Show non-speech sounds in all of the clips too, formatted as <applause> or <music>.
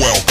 Welcome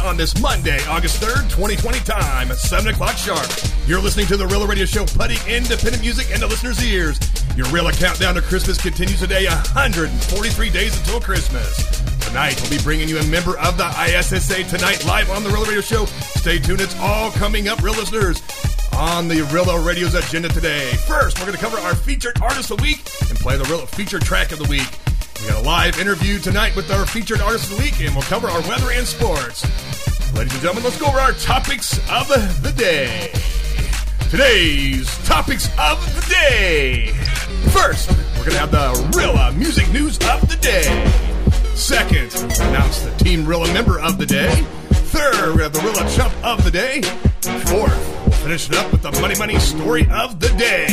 on this Monday, August 3rd, 2020 time, at 7 o'clock sharp. You're listening to the Rela Radio Show, putting independent music into listeners' ears. Your Rela countdown to Christmas continues today, 143 days until Christmas. Tonight, we'll be bringing you a member of the ISSA tonight live on the Rela Radio Show. Stay tuned, it's all coming up, real listeners on the Rela Radio's agenda today. First, we're going to cover our featured artist of the week and play the Rela featured track of the week. We got a live interview tonight with our featured artist of the week, and we'll cover our weather and sports. Ladies and gentlemen, let's go over our topics of the day. Today's topics of the day. First, we're going to have the Rela uh, music news of the day. Second, announce the Team Rela member of the day. Third, we have the Rela chump of the day. Fourth, we'll finish it up with the Money Money story of the day.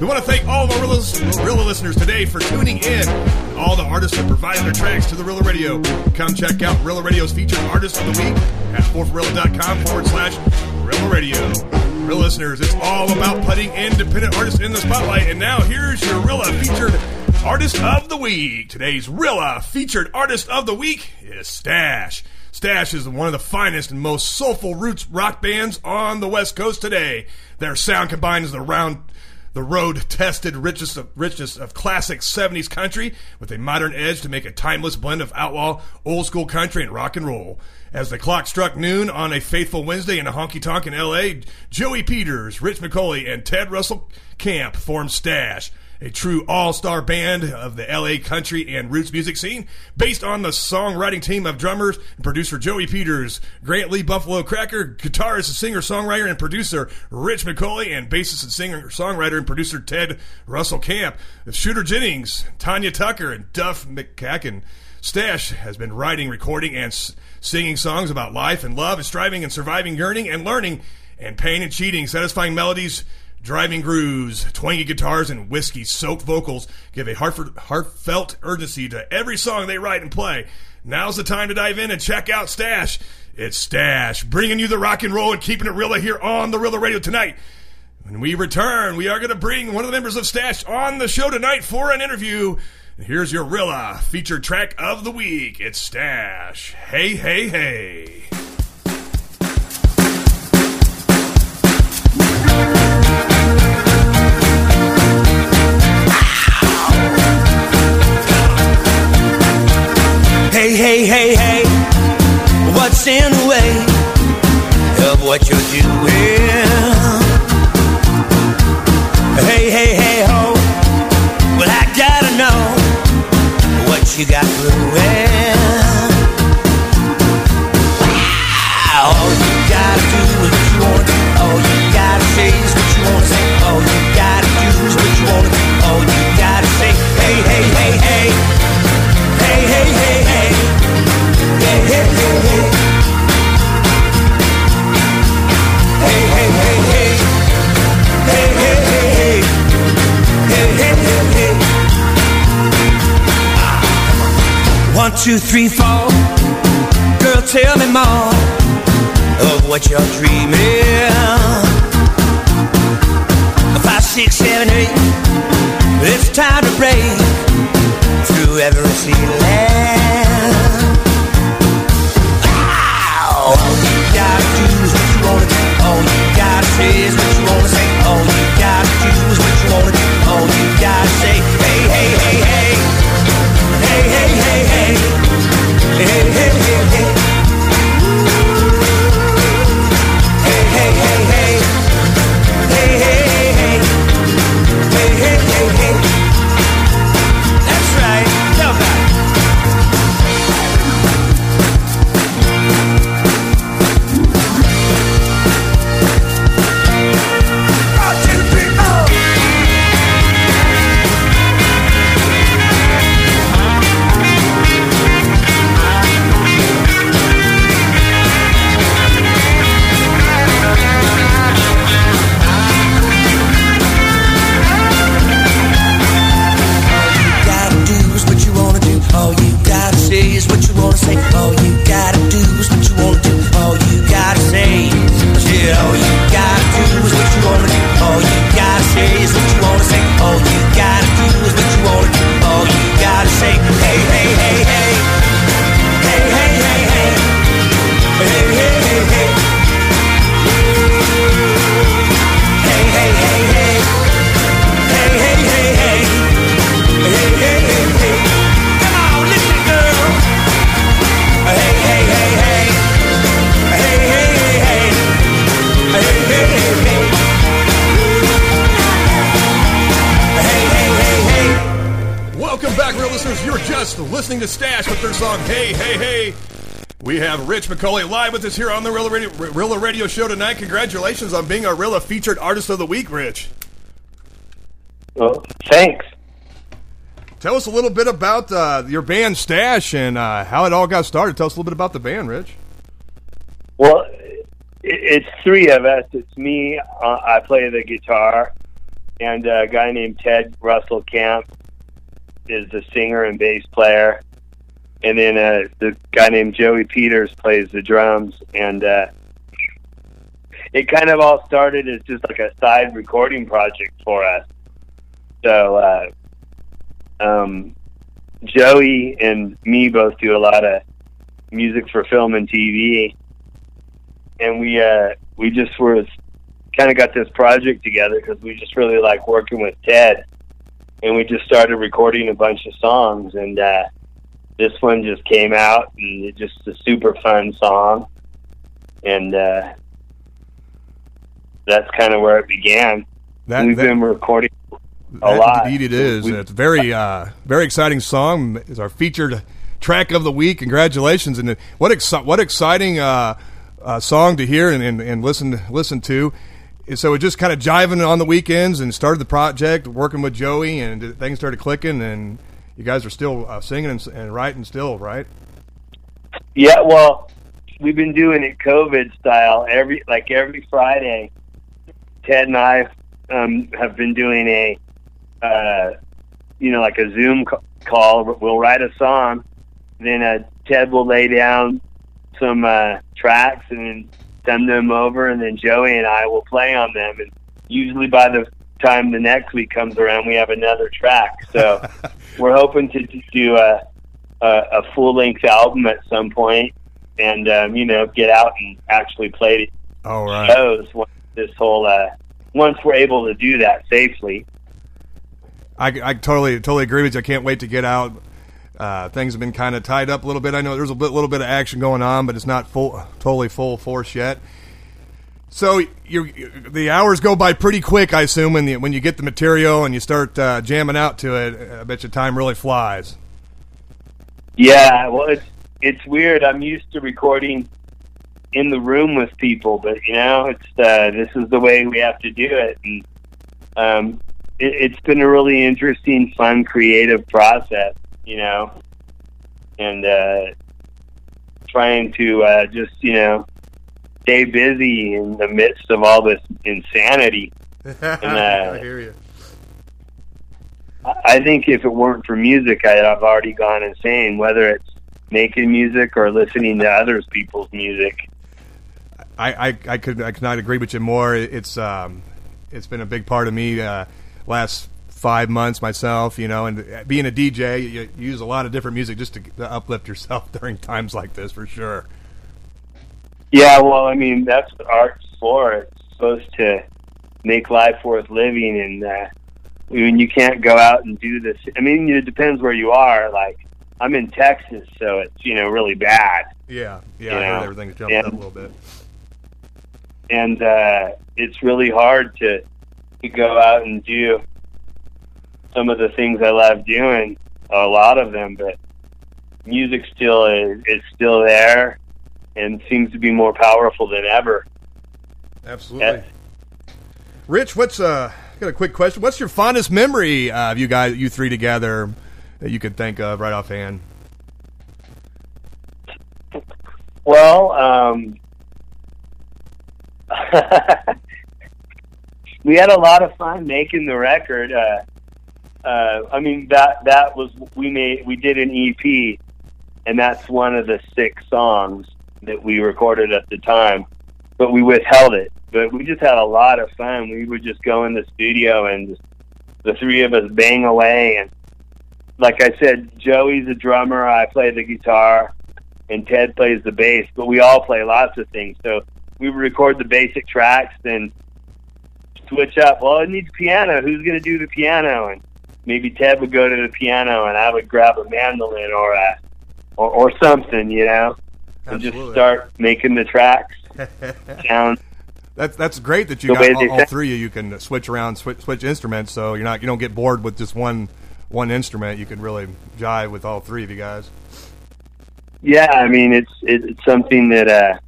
We want to thank all of our Rela, Rela listeners today for tuning in. All the artists that provided their tracks to the Rela Radio. Come check out Rela Radio's featured artist of the week at forthrilla.com forward slash Rela Radio. Real listeners, it's all about putting independent artists in the spotlight. And now here's your Rela featured artist of the week. Today's Rela featured artist of the week is Stash. Stash is one of the finest and most soulful roots rock bands on the West Coast today. Their sound combines the round the road tested richness of, richness of classic 70s country with a modern edge to make a timeless blend of outlaw, old school country, and rock and roll. As the clock struck noon on a faithful Wednesday in a honky tonk in LA, Joey Peters, Rich McCulley, and Ted Russell Kamp formed Stash, a true all star band of the LA country and roots music scene, based on the songwriting team of drummers and producer Joey Peters, Grant Lee Buffalo Cracker, guitarist, singer, songwriter, and producer Rich McCulley, and bassist and singer, songwriter, and producer Ted Russell Kamp, Shooter Jennings, Tanya Tucker, and Duff McKagan. Stash has been writing, recording, and s- singing songs about life and love and striving and surviving, yearning and learning, and pain and cheating, satisfying melodies, driving grooves, twangy guitars, and whiskey soaked vocals give a heartfelt, heartfelt urgency to every song they write and play. Now's the time to dive in and check out Stash. It's Stash, bringing you the rock and roll and keeping it real here on the Rela Radio tonight. When we return, we are going to bring one of the members of Stash on the show tonight for an interview. Here's your Rela featured track of the week. It's Stash. Hey, hey. Hey, hey, hey, hey, what's in the way of what you're doing? Hey, hey, hey, ho, well, I gotta know what you got brewing. Two, three, four. Girl, tell me more of what you're dreaming. Five, six, seven, eight. It's time to break through every ceiling. Have Rich McCulley live with us here on the Rela Radio, Rela Radio Show tonight. Congratulations on being our Rela featured artist of the week, Rich. Well, thanks. Tell us a little bit about uh, your band Stash and uh, how it all got started. Tell us a little bit about the band, Rich. Well, it's three of us. It's me. Uh, I play the guitar, and a guy named Ted Russell Kamp is the singer and bass player, and then uh, the guy named Joey Peters plays the drums. And uh, it kind of all started as just like a side recording project for us. So uh, um, Joey and me both do a lot of music for film and TV, and we uh, we just were kind of got this project together because we just really like working with Ted, and we just started recording a bunch of songs, and uh, this one just came out, and it's just a super fun song, and uh, that's kind of where it began. That, We've that- been recording a lot. Indeed, it is. We- it's a very, uh, very exciting song. It's our featured track of the week. Congratulations! And what exci- what exciting uh, uh, song to hear and, and, and listen listen to. So it just kind of jiving on the weekends and started the project, working with Joey, and things started clicking. And you guys are still uh, singing and, and writing still, right? Yeah, well, we've been doing it COVID style every like every Friday. Ted and I um, have been doing a, uh, you know, like a Zoom ca- call. We'll write a song, then uh, Ted will lay down some uh, tracks and send them over, and then Joey and I will play on them. And usually by the time the next week comes around, we have another track. So <laughs> we're hoping to do a a, a full length album at some point, and um, you know, get out and actually play All right. shows once this whole uh, once we're able to do that safely. I, I totally totally agree with you. I can't wait to get out. Uh, things have been kind of tied up a little bit. I know there's a bit, little bit of action going on, but it's not full, totally full force yet. So you the hours go by pretty quick, I assume, when you, when you get the material and you start uh, jamming out to it. I bet your time really flies. Yeah, well, it's it's weird. I'm used to recording in the room with people, but you know, it's uh, this is the way we have to do it, and um, it, it's been a really interesting, fun, creative process. You know, and uh, trying to uh, just you know stay busy in the midst of all this insanity. <laughs> I hear you. I think if it weren't for music, I'd have already gone insane. Whether it's making music or listening to others people's music. I, I, I could I could not agree with you more. It's um, it's been a big part of me uh, last five months myself. You know, and being a DJ, you, you use a lot of different music just to, to uplift yourself <laughs> during times like this, for sure. Yeah, well, I mean that's what art's for. It's supposed to make life worth living, and uh, I mean you can't go out and do this. I mean it depends where you are. Like I'm in Texas, so it's you know really bad. Yeah, yeah. Everything's jumped and- up a little bit. and uh, it's really hard to to go out and do some of the things I love doing. A lot of them, but music still is, is still there and seems to be more powerful than ever. Absolutely. Yeah. Rich, what's uh? Got a quick question. What's your fondest memory uh, of you guys, you three together, that you could think of right offhand? Well, um, <laughs> we had a lot of fun making the record. Uh, uh, I mean that that was we made we did an EP, and that's one of the six songs that we recorded at the time, but we withheld it but we just had a lot of fun. We would just go in the studio and just, the three of us bang away. And like I said, Joey's a drummer. I play the guitar, and Ted plays the bass. But we all play lots of things. So we would record the basic tracks, then switch up. Well, it needs piano. Who's going to do the piano? And maybe Ted would go to the piano, and I would grab a mandolin or a or, or something, you know, and just start making the tracks <laughs> sound. That's that's great that you got all, all three of you. You can switch around, switch, switch instruments, so you're not you don't get bored with just one one instrument. You can really jive with all three of you guys. Yeah, I mean, it's it's something that uh,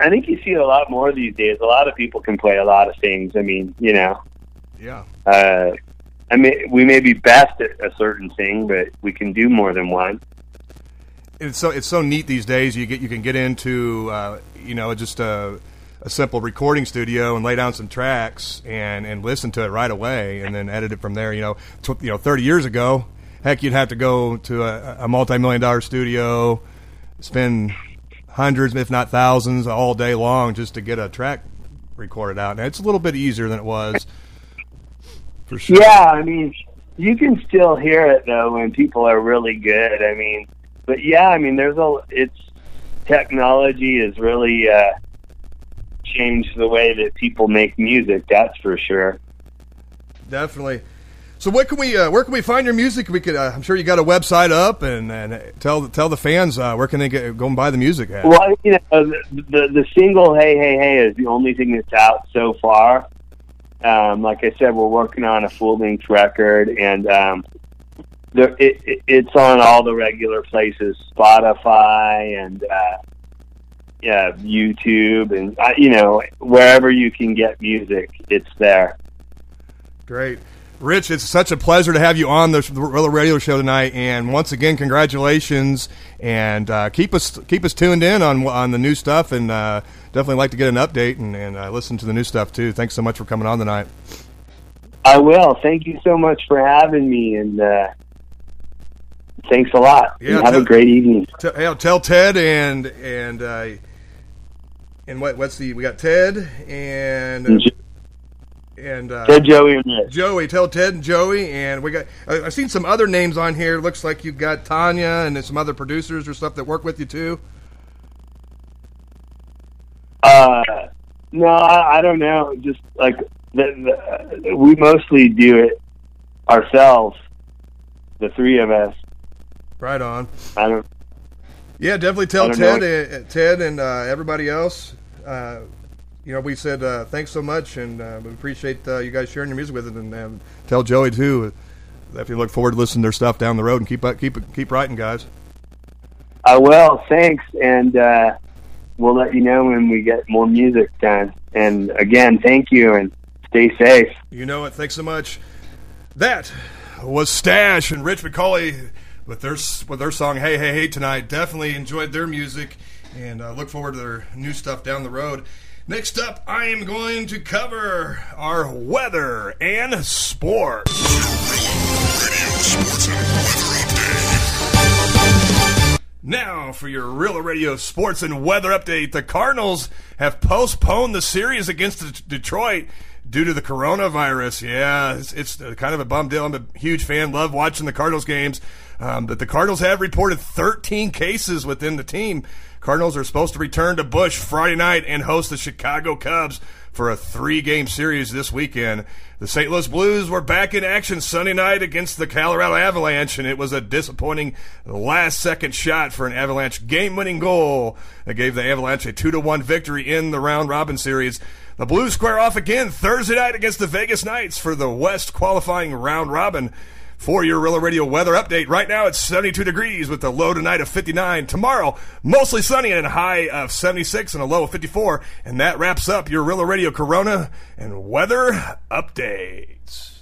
I think you see a lot more these days. A lot of people can play a lot of things. I mean, you know, Yeah, uh, I mean, we may be best at a certain thing, but we can do more than one. It's so it's so neat these days. You get you can get into uh, you know just a, a simple recording studio and lay down some tracks and and listen to it right away, and then edit it from there. You know, tw- you know, thirty years ago, heck, you'd have to go to a, a multi million dollar studio, spend hundreds, if not thousands, all day long just to get a track recorded out. And it's a little bit easier than it was. For sure. Yeah, I mean, you can still hear it though when people are really good. I mean, but yeah, I mean, there's a it's technology has really uh, changed the way that people make music. That's for sure. Definitely. So what can we? Uh, where can we find your music? We could. Uh, I'm sure you got a website up, and, and tell tell the fans uh, where can they get, go and buy the music at. Well, you know, the, the the single "Hey Hey Hey" is the only thing that's out so far. Um, like I said, we're working on a full length record, and um, the, it, it, it's on all the regular places, Spotify and uh, yeah, YouTube, and uh, you know wherever you can get music, it's there. Great, Rich. It's such a pleasure to have you on the, the Radio Show tonight, and once again, congratulations, and uh, keep us keep us tuned in on on the new stuff, and uh, definitely like to get an update and, and uh, listen to the new stuff too. Thanks so much for coming on tonight. I will. Thank you so much for having me, and uh, thanks a lot. Yeah, have tell- a great evening. T- yeah, tell Ted and and uh, and what what's the we got Ted and and uh, Ted, Joey, and. Joey. Tell Ted and Joey, and we got. I, I've seen some other names on here. Looks like you've got Tanya and some other producers or stuff that work with you too. Uh, no, I, I don't know. Just like the, the, we mostly do it ourselves, the three of us. Right on. I don't. Yeah, definitely tell Ted, know. uh, Ted, and uh, everybody else. Uh, you know, we said uh, thanks so much, and uh, we appreciate uh, you guys sharing your music with us, and, and tell Joey too. uh, If you look forward to listening to their stuff down the road, and keep keep keep writing, guys. I will. Thanks, and uh, we'll let you know when we get more music done. And again, thank you, and stay safe. You know it. Thanks so much. That was Stash and Rich McCulley with their with their song "Hey Hey Hey" tonight. Definitely enjoyed their music and uh, look forward to their new stuff down the road. Next up, I am going to cover our weather and sports. Now, for your Rela Radio sports and weather update, the Cardinals have postponed the series against Detroit due to the coronavirus. Yeah, it's, it's kind of a bum deal. I'm a huge fan, love watching the Cardinals games. Um, but the Cardinals have reported 13 cases within the team. Cardinals are supposed to return to Busch Friday night and host the Chicago Cubs for a three game series this weekend. The St. Louis Blues were back in action Sunday night against the Colorado Avalanche, and it was a disappointing last second shot for an Avalanche game winning goal that gave the Avalanche a 2 to 1 victory in the round robin series. The Blues square off again Thursday night against the Vegas Knights for the West qualifying round robin. For your Rela Radio weather update, right now it's 72 degrees with a low tonight of 59. Tomorrow, mostly sunny and a high of 76 and a low of 54. And that wraps up your Rela Radio Corona and weather updates.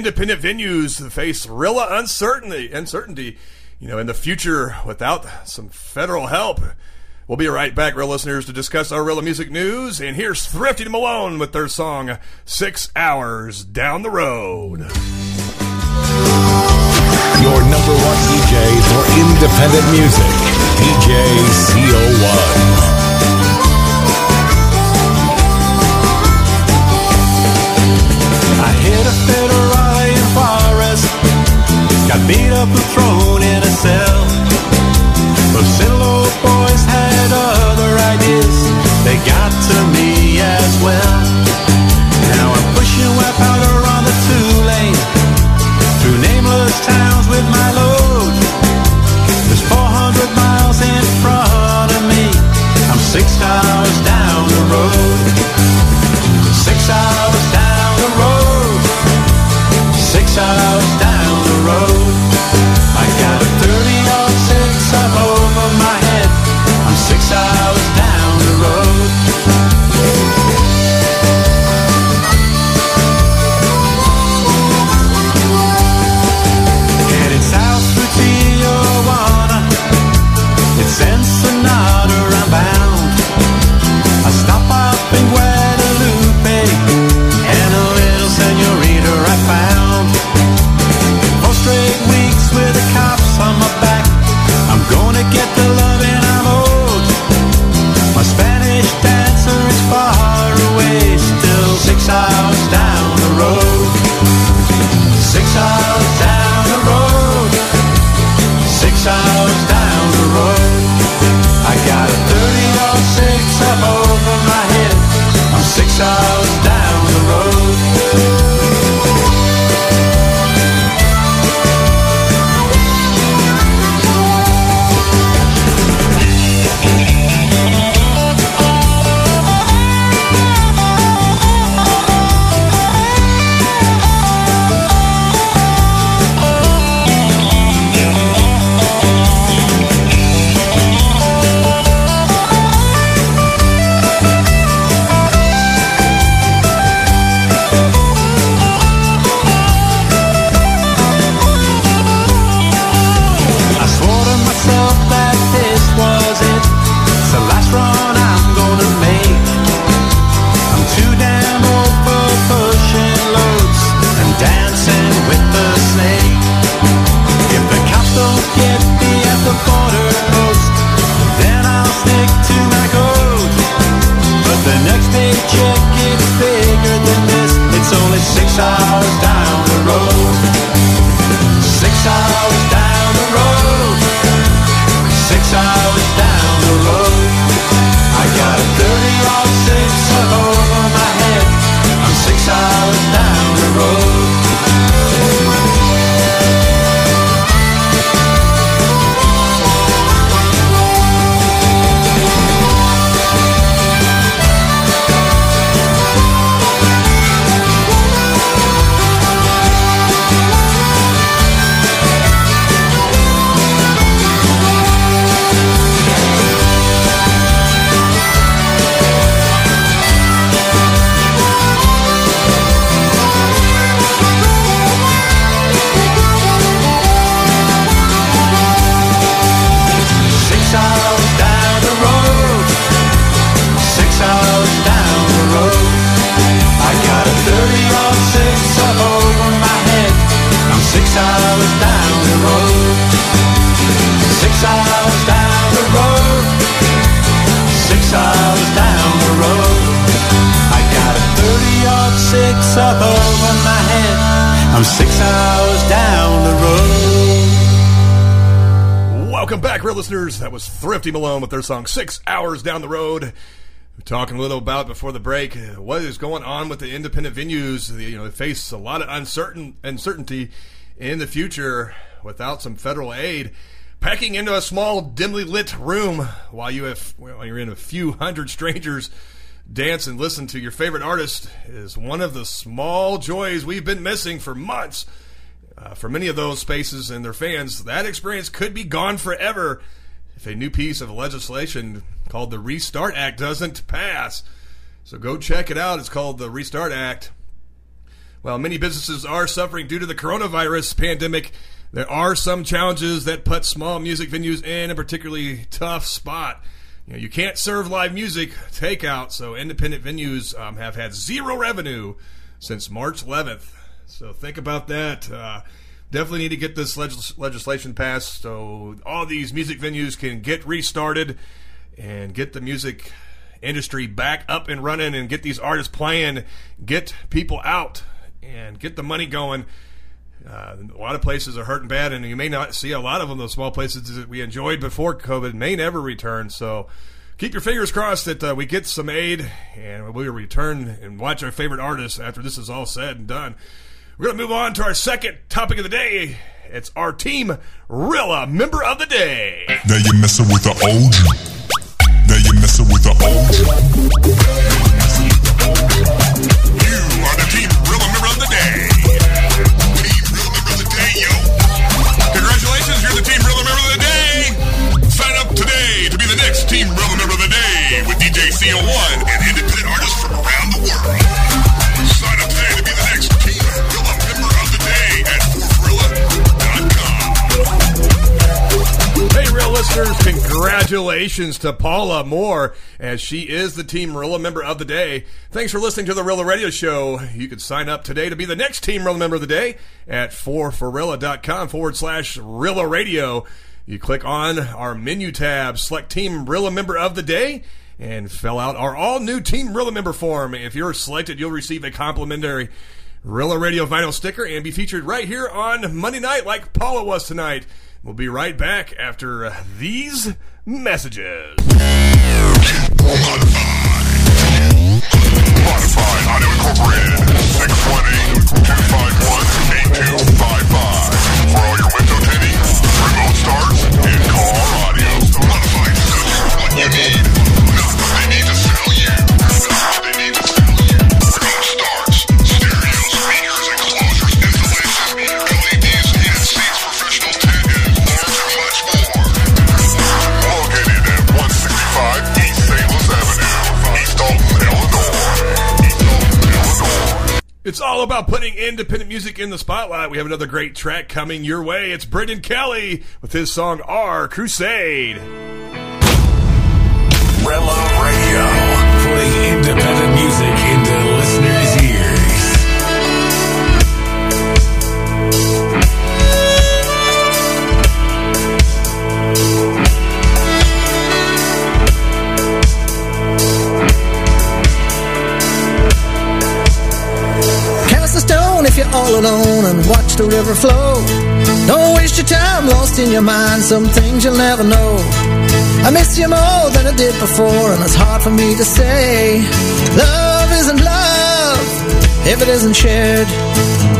Independent venues face real uncertainty, uncertainty, you know, in the future without some federal help. We'll be right back, real listeners, to discuss our real music news. And here's Thrifty Malone with their song Six Hours Down the Road. Your number one DJ for independent music, DJ CO1. Beat up and thrown in a cell. But Sinaloa boys had other ideas. They got to me as well. Now I'm pushing wet powder on the two lane. Through nameless towns with my load. There's 400 miles in front of me. I'm six hours down the road. Six hours down the road. Six hours down the road. I got up over my head. I'm six hours down the road. Welcome back, real listeners. That was Thrifty Malone with their song Six Hours Down the Road. We're talking a little about before the break uh, what is going on with the independent venues. You know, they face a lot of uncertain uncertainty in the future without some federal aid. Packing into a small, dimly lit room while you have while you're in a few hundred strangers dance and listen to your favorite artist is one of the small joys we've been missing for months. Uh, for many of those spaces and their fans, that experience could be gone forever if a new piece of legislation called the Restart Act doesn't pass. So go check it out. It's called the Restart Act. While many businesses are suffering due to the coronavirus pandemic, there are some challenges that put small music venues in a particularly tough spot. You, know, you can't serve live music takeout, so independent venues um, have had zero revenue since March 11th. So think about that. Uh, definitely need to get this legis- legislation passed so all these music venues can get restarted and get the music industry back up and running and get these artists playing, get people out, and get the money going. Uh, a lot of places are hurting bad, and you may not see a lot of them. Those small places that we enjoyed before COVID may never return. So keep your fingers crossed that uh, we get some aid and we'll return and watch our favorite artists after this is all said and done. We're going to move on to our second topic of the day. It's our team Rela member of the day. Now you messing with the OG. Now you messing with the OG. You are the team Rela member of the day. CO1 and independent artists from around the world. Sign up today to be the next team Rela member of the day at 4rilla.com. Hey, real listeners, congratulations to Paula Moore as she is the Team Rela member of the day. Thanks for listening to the Rela Radio Show. You can sign up today to be the next Team Rela member of the day at 4forrilla.com forward slash Rela Radio. You click on our menu tab, select Team Rela member of the day, and fill out our all new Team Rela member form. If you're selected, you'll receive a complimentary Rela Radio vinyl sticker and be featured right here on Monday night, like Paula was tonight. We'll be right back after uh, these messages. Spotify Audio Incorporated. 618-251-8255. For all your window tinting, remote starts, and car audio. Spotify sells what you need. It's all about putting independent music in the spotlight. We have another great track coming your way. It's Brendan Kelly with his song Our Crusade. Rela Radio, putting independent music into watch the river flow. Don't waste your time lost in your mind, some things you'll never know. I miss you more than I did before, and it's hard for me to say. Love isn't love if it isn't shared.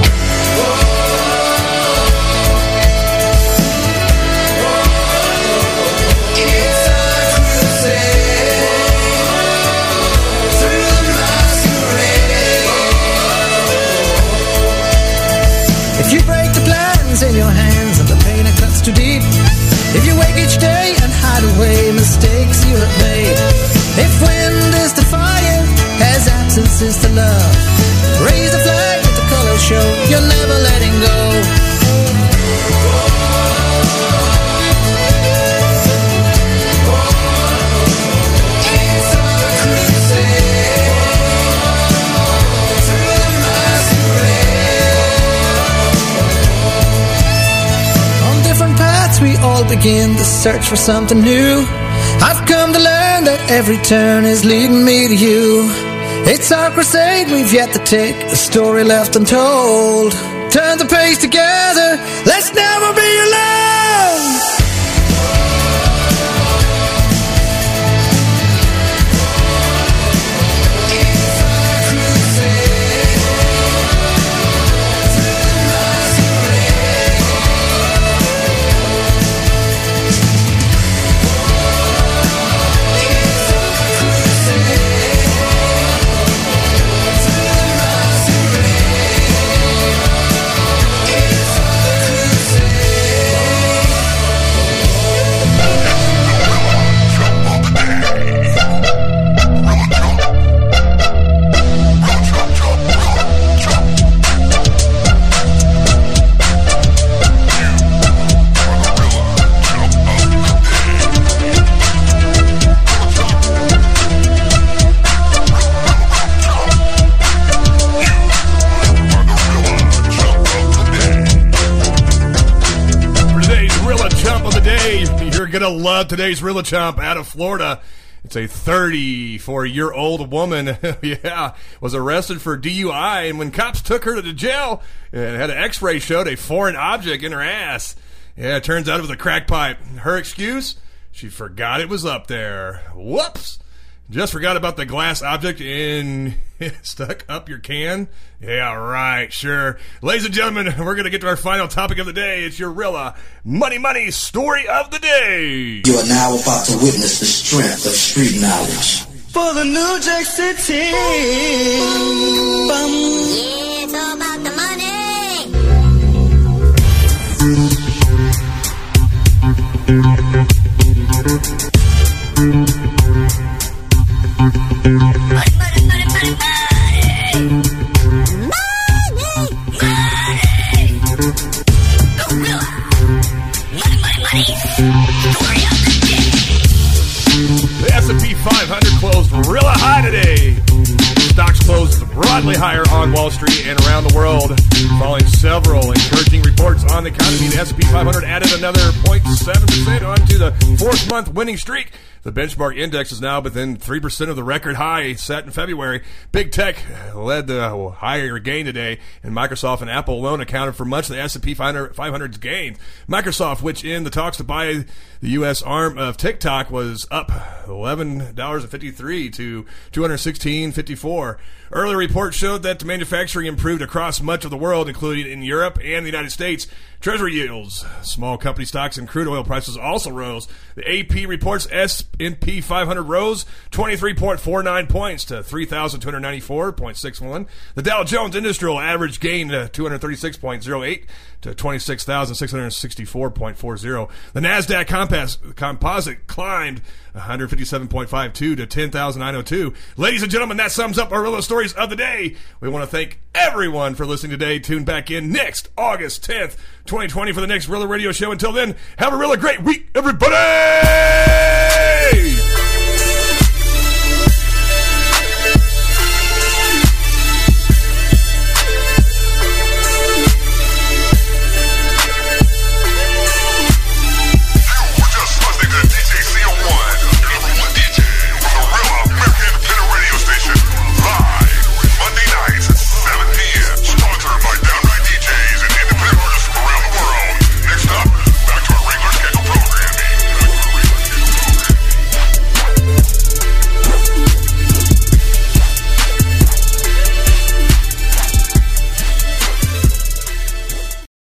Mistakes you have made, begin to search for something new. I've come to learn that every turn is leading me to you. It's our crusade we've yet to take, a story left untold. Turn the page together, let's never be alone. Today's Rela Chomp out of Florida. It's a 34 year old woman, <laughs> yeah, was arrested for DUI. And when cops took her to the jail and had an x ray showed a foreign object in her ass. Yeah, it turns out it was a crack pipe. Her excuse? She forgot it was up there. Whoops. Just forgot about the glass object and <laughs> stuck up your can? Yeah, right, sure. Ladies and gentlemen, <laughs> we're going to get to our final topic of the day. It's your Rela uh, Money Money Story of the Day. You are now about to witness the strength of street knowledge. For the New Jack City. Bum. Yeah, it's all about the money. 500 closed Rilla high today. Higher on Wall Street and around the world, following several encouraging reports on the economy. The S&P 500 added another 0.7% onto the fourth month winning streak. The benchmark index is now within 3% of the record high set in February. Big tech led the higher gain today, and Microsoft and Apple alone accounted for much of the S&P 500's gains. Microsoft, which in the talks to buy the U.S. arm of TikTok, was up $11.53 to 216.54. Earlier reports showed that manufacturing improved across much of the world, including in Europe and the United States. Treasury yields, small company stocks, and crude oil prices also rose. The AP reports S&P 500 rose 23.49 points to 3,294.61. The Dow Jones Industrial Average gained uh, 236.08 to 26,664.40. The Nasdaq Compass, Composite climbed 157.52 to 10,902. Ladies and gentlemen, that sums up our Rela stories of the day. We want to thank everyone for listening today. Tune back in next August 10th, 2020 for the next Rela Radio show. Until then, have a really great week, everybody!